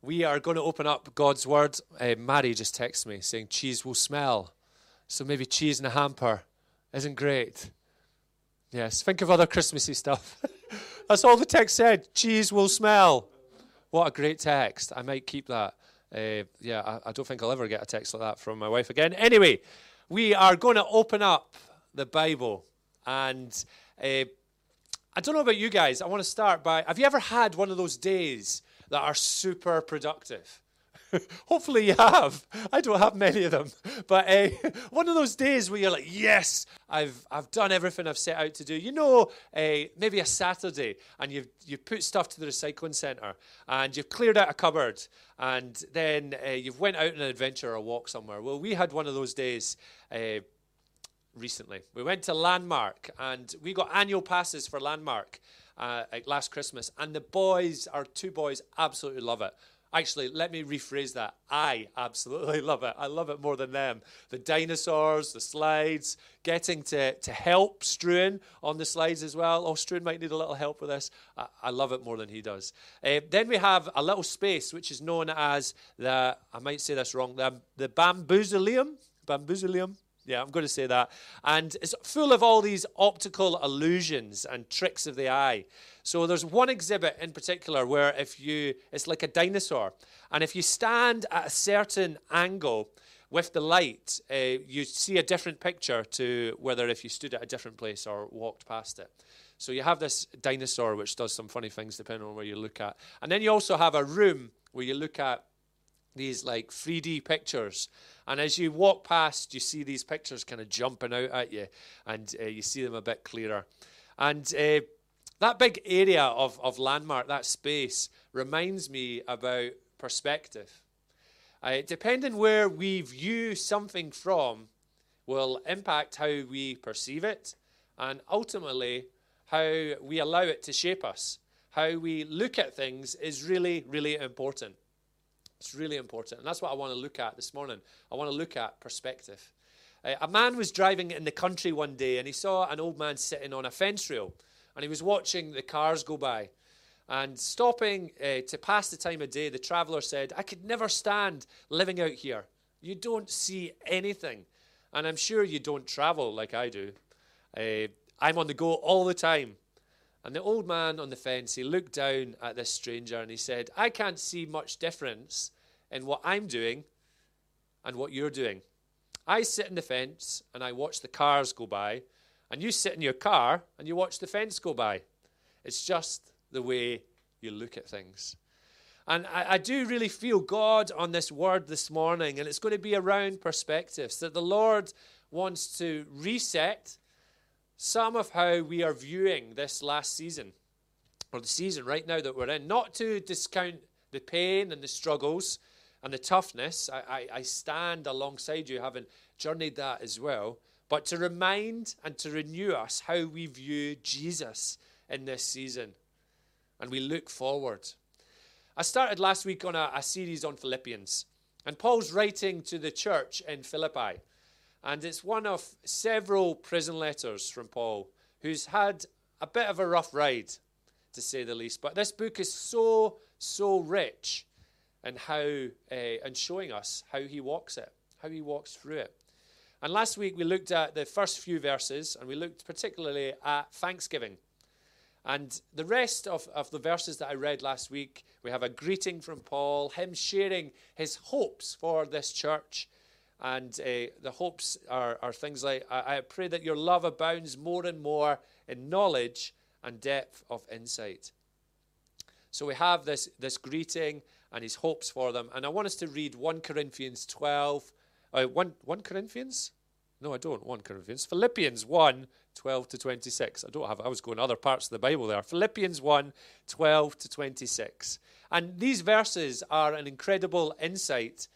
We are going to open up God's Word. Uh, Mary just texted me saying cheese will smell. So maybe cheese in a hamper isn't great. Yes, think of other Christmassy stuff. That's all the text said. Cheese will smell. What a great text. I might keep that. Uh, yeah, I, I don't think I'll ever get a text like that from my wife again. Anyway, we are going to open up the Bible. And uh, I don't know about you guys. I want to start by have you ever had one of those days that are super productive? Hopefully you have. I don't have many of them, but uh, one of those days where you're like, "Yes, I've I've done everything I've set out to do." You know, uh, maybe a Saturday, and you've you put stuff to the recycling centre, and you've cleared out a cupboard, and then uh, you've went out on an adventure or a walk somewhere. Well, we had one of those days recently. We went to Landmark, and we got annual passes for Landmark uh, last Christmas, and the boys, our two boys, absolutely love it. Actually, let me rephrase that. I absolutely love it. I love it more than them. The dinosaurs, the slides, getting to, to help Struan on the slides as well. Oh, Struan might need a little help with this. I, I love it more than he does. Uh, then we have a little space which is known as the, I might say this wrong, the, the bamboozleum. Bamboozleum. Yeah, I'm going to say that. And it's full of all these optical illusions and tricks of the eye. So there's one exhibit in particular where if you, it's like a dinosaur. And if you stand at a certain angle with the light, uh, you see a different picture to whether if you stood at a different place or walked past it. So you have this dinosaur which does some funny things depending on where you look at. And then you also have a room where you look at these like 3D pictures. And as you walk past, you see these pictures kind of jumping out at you, and uh, you see them a bit clearer. And uh, that big area of, of landmark, that space, reminds me about perspective. Uh, depending where we view something from, will impact how we perceive it, and ultimately how we allow it to shape us. How we look at things is really, really important. It's really important. And that's what I want to look at this morning. I want to look at perspective. Uh, a man was driving in the country one day and he saw an old man sitting on a fence rail and he was watching the cars go by. And stopping uh, to pass the time of day, the traveller said, I could never stand living out here. You don't see anything. And I'm sure you don't travel like I do. Uh, I'm on the go all the time. And the old man on the fence, he looked down at this stranger and he said, I can't see much difference in what I'm doing and what you're doing. I sit in the fence and I watch the cars go by, and you sit in your car and you watch the fence go by. It's just the way you look at things. And I, I, do really feel God on this word this morning, and it's going to be around perspectives that the Lord wants to reset some of how we are viewing this last season, or the season right now that we're in. Not to discount the pain and the struggles and the toughness. I, I, I stand alongside you, having journeyed that as well. But to remind and to renew us how we view Jesus in this season. And we look forward. I started last week on a, a series on Philippians. And Paul's writing to the church in Philippi. And it's one of several prison letters from Paul, who's had a bit of a rough ride, to say the least. But this book is so, so rich in how, uh, and showing us how he walks it, how he walks through it. And last week we looked at the first few verses, and we looked particularly at thanksgiving. And the rest of, of the verses that I read last week, we have a greeting from Paul, him sharing his hopes for this church and uh, the hopes are, are things like I, I pray that your love abounds more and more in knowledge and depth of insight. So we have this, this greeting and his hopes for them. And I want us to read 1 Corinthians 12. Uh, 1, 1 Corinthians? No, I don't. 1 Corinthians. Philippians 1, 12 to 26. I don't have, I was going other parts of the Bible there. Philippians 1, 12 to 26. And these verses are an incredible insight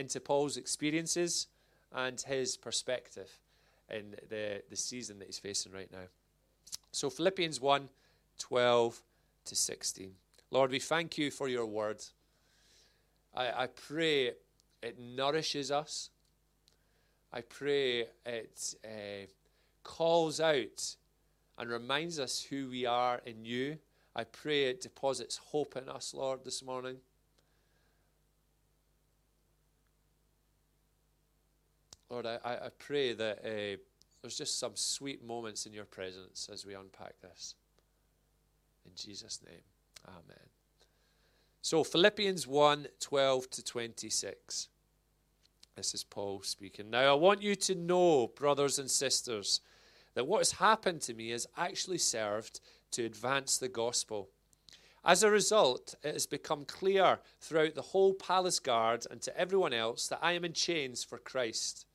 into Paul's experiences and his perspective in the, the season that he's facing right now. So, Philippians 1 12 to 16. Lord, we thank you for your word. I, I pray it nourishes us. I pray it uh, calls out and reminds us who we are in you. I pray it deposits hope in us, Lord, this morning. Lord, I, I pray that uh, there's just some sweet moments in your presence as we unpack this. In Jesus' name, amen. So, Philippians 1 12 to 26. This is Paul speaking. Now, I want you to know, brothers and sisters, that what has happened to me has actually served to advance the gospel. As a result, it has become clear throughout the whole palace guard and to everyone else that I am in chains for Christ.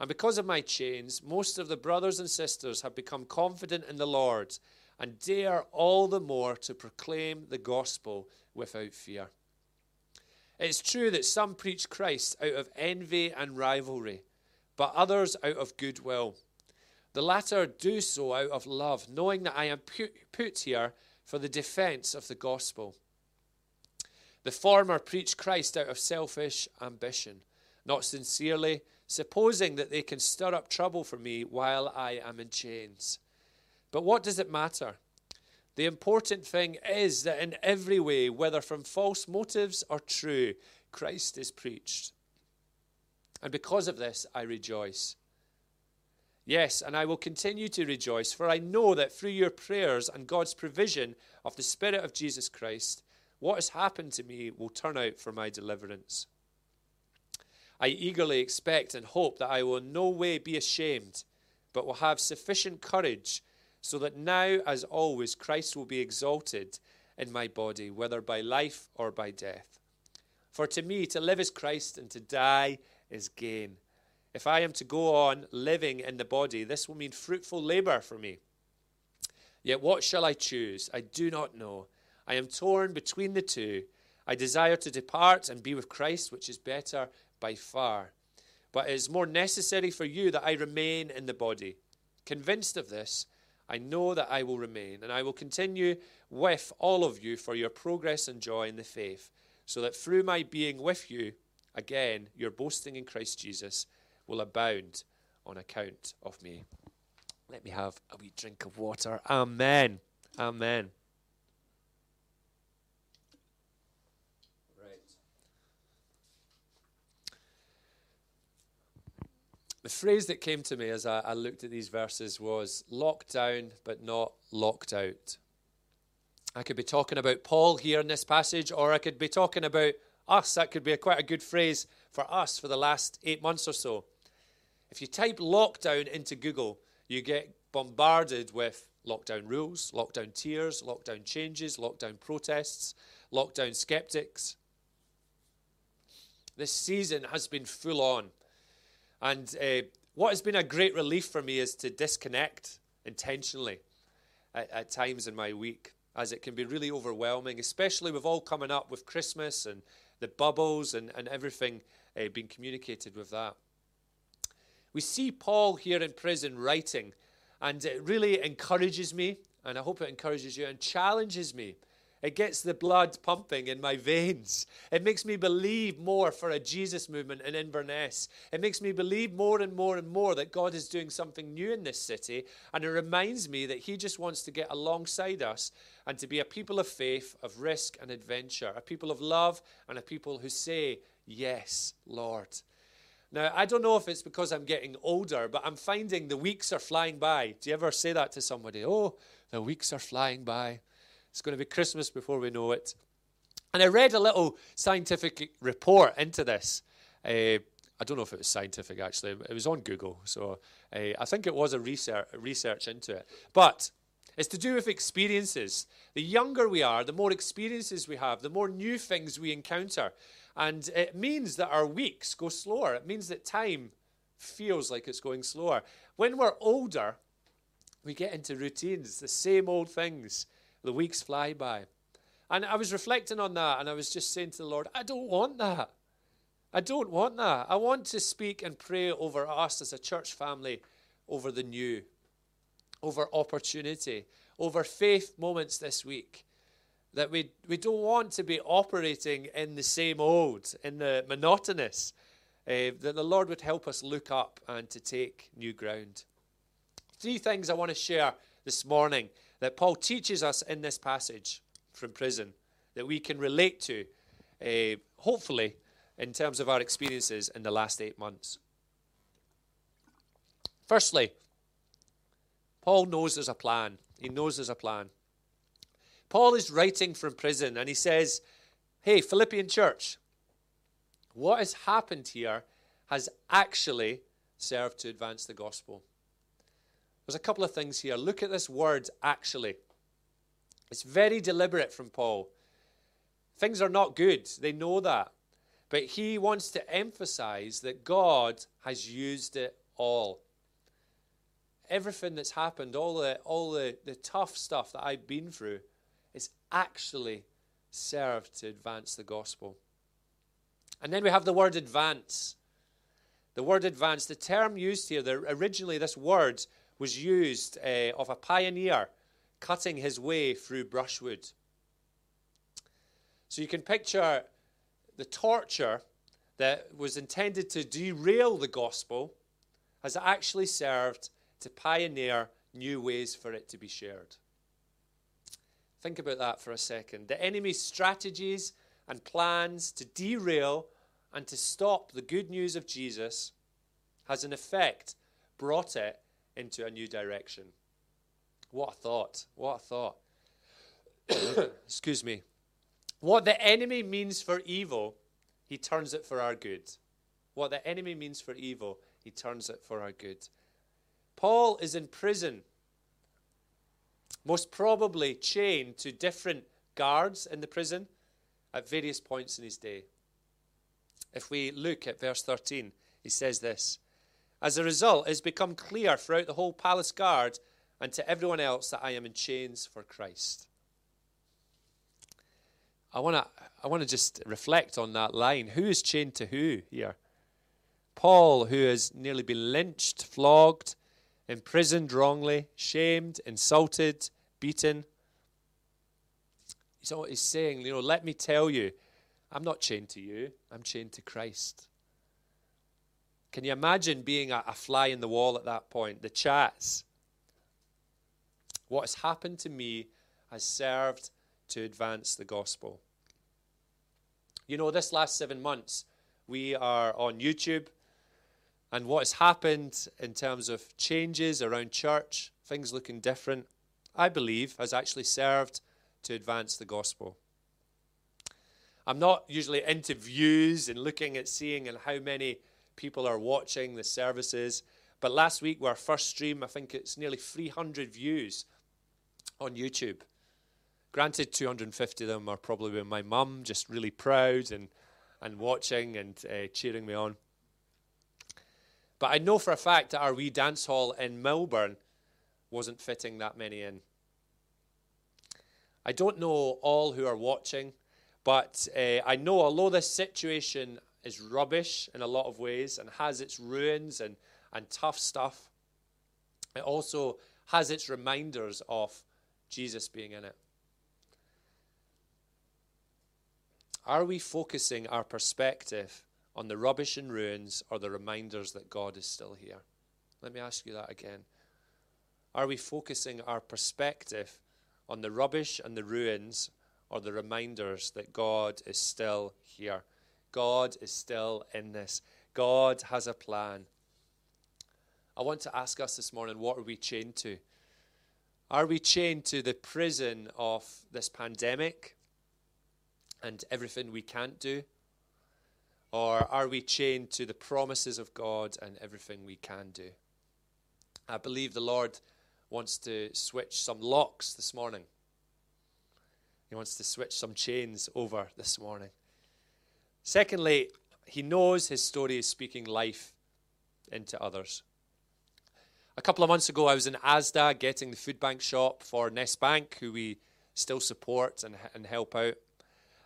And because of my chains, most of the brothers and sisters have become confident in the Lord and dare all the more to proclaim the gospel without fear. It's true that some preach Christ out of envy and rivalry, but others out of goodwill. The latter do so out of love, knowing that I am put here for the defense of the gospel. The former preach Christ out of selfish ambition, not sincerely, supposing that they can stir up trouble for me while I am in chains. But what does it matter? The important thing is that in every way, whether from false motives or true, Christ is preached. And because of this, I rejoice. Yes, and I will continue to rejoice, for I know that through your prayers and God's provision of the Spirit of Jesus Christ, what has happened to me will turn out for my deliverance. I eagerly expect and hope that I will in no way be ashamed, but will have sufficient courage so that now, as always, Christ will be exalted in my body, whether by life or by death. For to me, to live is Christ, and to die is gain. If I am to go on living in the body, this will mean fruitful labor for me. Yet what shall I choose? I do not know. I am torn between the two. I desire to depart and be with Christ, which is better by far. But it is more necessary for you that I remain in the body. Convinced of this, I know that I will remain, and I will continue with all of you for your progress and joy in the faith, so that through my being with you, again, your boasting in Christ Jesus will abound on account of me. Let me have a wee drink of water. Amen. Amen. The phrase that came to me as I, I looked at these verses was locked down but not locked out. I could be talking about Paul here in this passage, or I could be talking about us. That could be a, quite a good phrase for us for the last eight months or so. If you type lockdown into Google, you get bombarded with lockdown rules, lockdown tiers, lockdown changes, lockdown protests, lockdown skeptics. This season has been full on. And uh, what has been a great relief for me is to disconnect intentionally at, at, times in my week, as it can be really overwhelming, especially with all coming up with Christmas and the bubbles and, and everything uh, being communicated with that. We see Paul here in prison writing, and it really encourages me, and I hope it encourages you and challenges me it gets the blood pumping in my veins. It makes me believe more for a Jesus movement in Inverness. It makes me believe more and more and more that God is doing something new in this city. And it reminds me that He just wants to get alongside us and to be a people of faith, of risk and adventure, a people of love, and a people who say, Yes, Lord. Now, I don't know if it's because I'm getting older, but I'm finding the weeks are flying by. Do you ever say that to somebody? Oh, the weeks are flying by. It's going to be Christmas before we know it. And I read a little scientific report into this. Uh, I don't know if it was scientific actually. It was on Google, so uh, I think it was a research research into it. But it's to do with experiences. The younger we are, the more experiences we have, the more new things we encounter, and it means that our weeks go slower. It means that time feels like it's going slower. When we're older, we get into routines, the same old things. The weeks fly by. And I was reflecting on that and I was just saying to the Lord, I don't want that. I don't want that. I want to speak and pray over us as a church family, over the new, over opportunity, over faith moments this week. That we, we don't want to be operating in the same old, in the monotonous. Uh, that the Lord would help us look up and to take new ground. Three things I want to share this morning that Paul teaches us in this passage from prison that we can relate to, uh, hopefully, in terms of our experiences in the last eight months. Firstly, Paul knows there's a plan. He knows there's a plan. Paul is writing from prison and he says, Hey, Philippian church, what has happened here has actually served to advance the gospel. There's a couple of things here. Look at this word, actually. It's very deliberate from Paul. Things are not good, they know that. But he wants to emphasize that God has used it all. Everything that's happened, all the, all the, the tough stuff that I've been through, is actually served to advance the gospel. And then we have the word advance. The word advance, the term used here, the, originally this word was used uh, of a pioneer cutting his way through brushwood. So you can picture the torture that was intended to derail the gospel has actually served to pioneer new ways for it to be shared. Think about that for a second. The enemy's strategies and plans to derail and to stop the good news of Jesus has, in effect, brought it into a new direction. What a thought! What a thought. Excuse me. What the enemy means for evil, he turns it for our good. What the enemy means for evil, he turns it for our good. Paul is in prison, most probably chained to different guards in the prison at various points in his day. If we look at verse 13, he says this As a result, it has become clear throughout the whole palace guard and to everyone else that I am in chains for Christ. I want to I want to just reflect on that line. Who is chained to who here? Paul, who has nearly been lynched, flogged, imprisoned wrongly, shamed, insulted, beaten. He's, he's saying, you know, let me tell you, I'm not chained to you, I'm chained to Christ. Can you imagine being a, a fly in the wall at that point? The chats. What has happened to me has served to advance the gospel. You know, this last seven months, we are on YouTube, and what has happened in terms of changes around church, things looking different, I believe has actually served to advance the gospel. I'm not usually into views and looking at seeing and how many people are watching the services. But last week, our first stream, I think it's nearly 300 views on YouTube. Granted, 250 of them are probably with my mum, just really proud and, and watching and uh, cheering me on. But I know for a fact that our wee dance hall in Melbourne wasn't fitting that many in. I don't know all who are watching, but uh, I know although this situation is rubbish in a lot of ways and has its ruins and, and tough stuff, it also has its reminders of Jesus being in it. Are we focusing our perspective on the rubbish and ruins or the reminders that God is still here? Let me ask you that again. Are we focusing our perspective on the rubbish and the ruins or the reminders that God is still here? God is still in this. God has a plan. I want to ask us this morning what are we chained to? Are we chained to the prison of this pandemic and everything we can't do? Or are we chained to the promises of God and everything we can do? I believe the Lord wants to switch some locks this morning. He wants to switch some chains over this morning. Secondly, he knows his story is speaking life into others. A couple of months ago, I was in Asda getting the food bank shop for Nest Bank, who we still support and, and help out.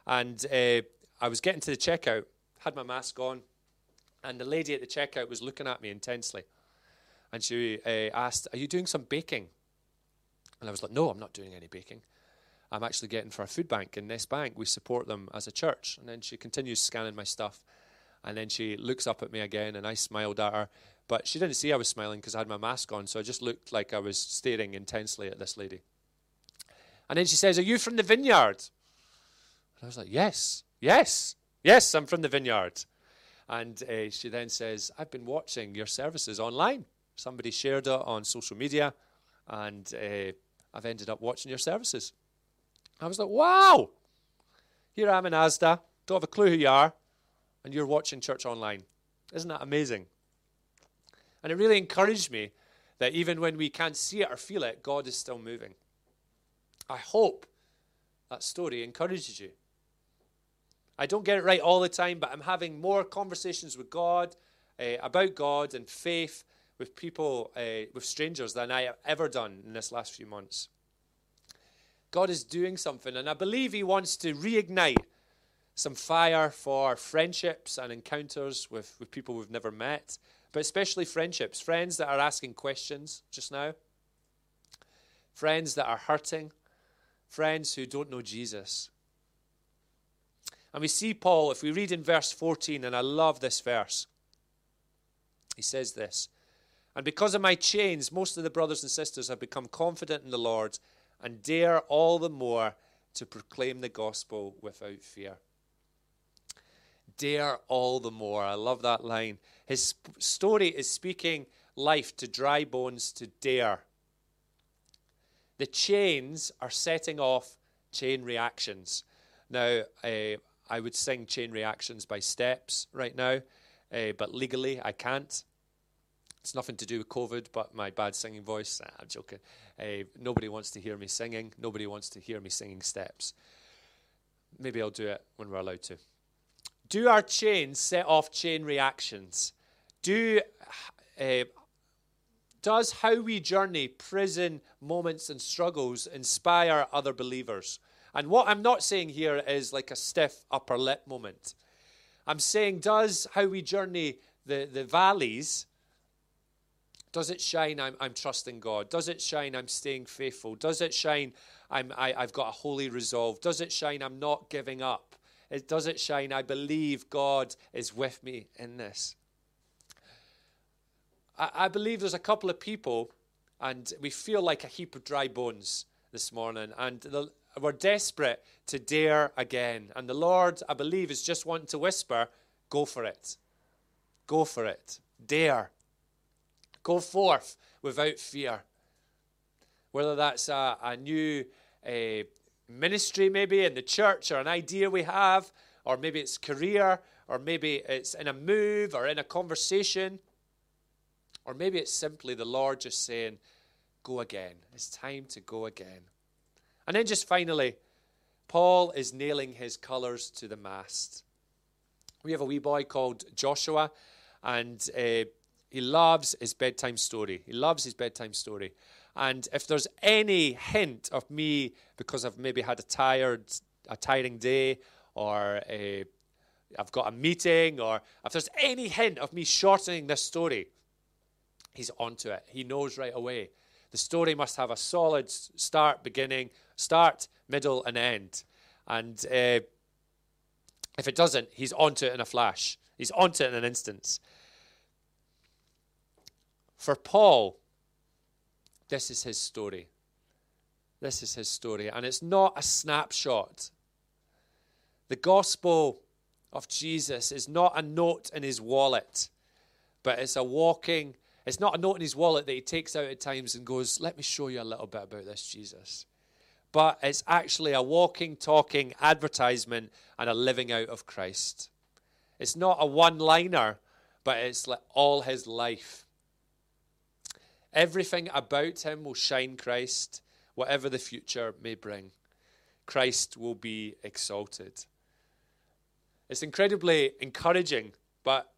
And uh, I was getting to the checkout, had my mask on, and the lady at the checkout was looking at me intensely. And she uh, asked, Are you doing some baking? And I was like, No, I'm not doing any baking. I'm actually getting for a food bank in Nest Bank. We support them as a church. And then she continues scanning my stuff. And then she looks up at me again, and I smiled at her. But she didn't see I was smiling because I had my mask on, so I just looked like I was staring intensely at this lady. And then she says, Are you from the vineyard? And I was like, Yes, yes, yes, I'm from the vineyard. And uh, she then says, I've been watching your services online. Somebody shared it on social media, and uh, I've ended up watching your services. I was like, wow! Here I am in Asda, don't have a clue who you are, and you're watching church online. Isn't that amazing? And it really encouraged me that even when we can't see it or feel it, God is still moving. I hope that story encourages you. I don't get it right all the time, but I'm having more conversations with God uh, about God and faith with people, uh, with strangers, than I have ever done in this last few months. God is doing something, and I believe He wants to reignite some fire for friendships and encounters with, with people we've never met, but especially friendships, friends that are asking questions just now, friends that are hurting, friends who don't know Jesus. And we see Paul, if we read in verse 14, and I love this verse, he says this And because of my chains, most of the brothers and sisters have become confident in the Lord and dare all the more to proclaim the gospel without fear. Dare all the more. I love that line. His story is speaking life to dry bones to dare. The chains are setting off chain reactions. Now, uh, I would sing chain reactions by steps right now, uh, but legally I can't. It's nothing to do with COVID, but my bad singing voice. Nah, I'm joking. Uh, nobody wants to hear me singing. Nobody wants to hear me singing steps. Maybe I'll do it when we're allowed to. Do our chains set off chain reactions? Do uh, does how we journey prison moments and struggles inspire other believers? And what I'm not saying here is like a stiff upper lip moment. I'm saying, does how we journey the, the valleys does it shine? I'm, I'm trusting God. Does it shine? I'm staying faithful. Does it shine? I'm, I, I've got a holy resolve. Does it shine? I'm not giving up. It, does it shine? I believe God is with me in this. I, I believe there's a couple of people, and we feel like a heap of dry bones this morning, and the, we're desperate to dare again. And the Lord, I believe, is just wanting to whisper, go for it. Go for it. Dare. Go forth without fear. Whether that's a, a new uh, ministry, maybe in the church, or an idea we have, or maybe it's career, or maybe it's in a move or in a conversation, or maybe it's simply the Lord just saying, Go again. It's time to go again. And then just finally, Paul is nailing his colours to the mast. We have a wee boy called Joshua, and uh, he loves his bedtime story. He loves his bedtime story. And if there's any hint of me, because I've maybe had a tired, a tiring day, or a, I've got a meeting, or if there's any hint of me shortening this story, he's onto it. He knows right away. The story must have a solid start, beginning, start, middle, and end. And uh, if it doesn't, he's onto it in a flash. He's onto it in an instant. For Paul, this is his story. This is his story. And it's not a snapshot. The gospel of Jesus is not a note in his wallet, but it's a walking, it's not a note in his wallet that he takes out at times and goes, Let me show you a little bit about this Jesus. But it's actually a walking, talking advertisement and a living out of Christ. It's not a one liner, but it's like all his life. Everything about him will shine Christ, whatever the future may bring. Christ will be exalted. It's incredibly encouraging, but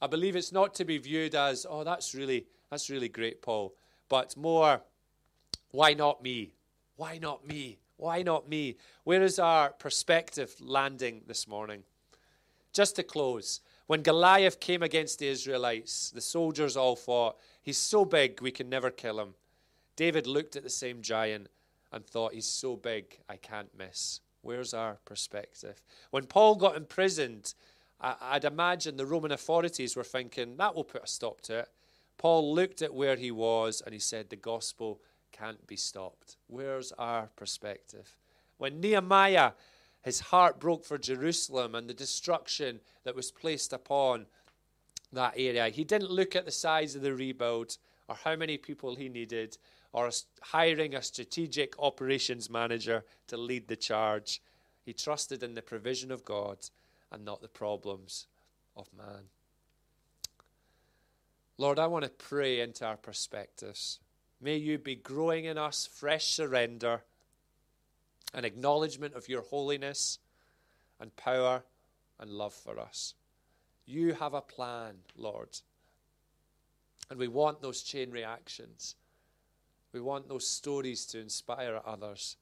I believe it's not to be viewed as, oh, that's really, that's really great, Paul, but more, why not me? Why not me? Why not me? Where is our perspective landing this morning? Just to close, when Goliath came against the Israelites, the soldiers all thought, He's so big, we can never kill him. David looked at the same giant and thought, He's so big, I can't miss. Where's our perspective? When Paul got imprisoned, I'd imagine the Roman authorities were thinking, That will put a stop to it. Paul looked at where he was and he said, The gospel can't be stopped. Where's our perspective? When Nehemiah, his heart broke for Jerusalem and the destruction that was placed upon that area. He didn't look at the size of the rebuild or how many people he needed or hiring a strategic operations manager to lead the charge. He trusted in the provision of God and not the problems of man. Lord, I want to pray into our perspectives. May you be growing in us fresh surrender, an acknowledgement of your holiness and power and love for us. You have a plan, Lord. And we want those chain reactions. We want those stories to inspire others.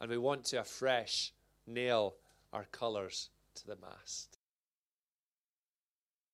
And we want to afresh nail our colours to the mast.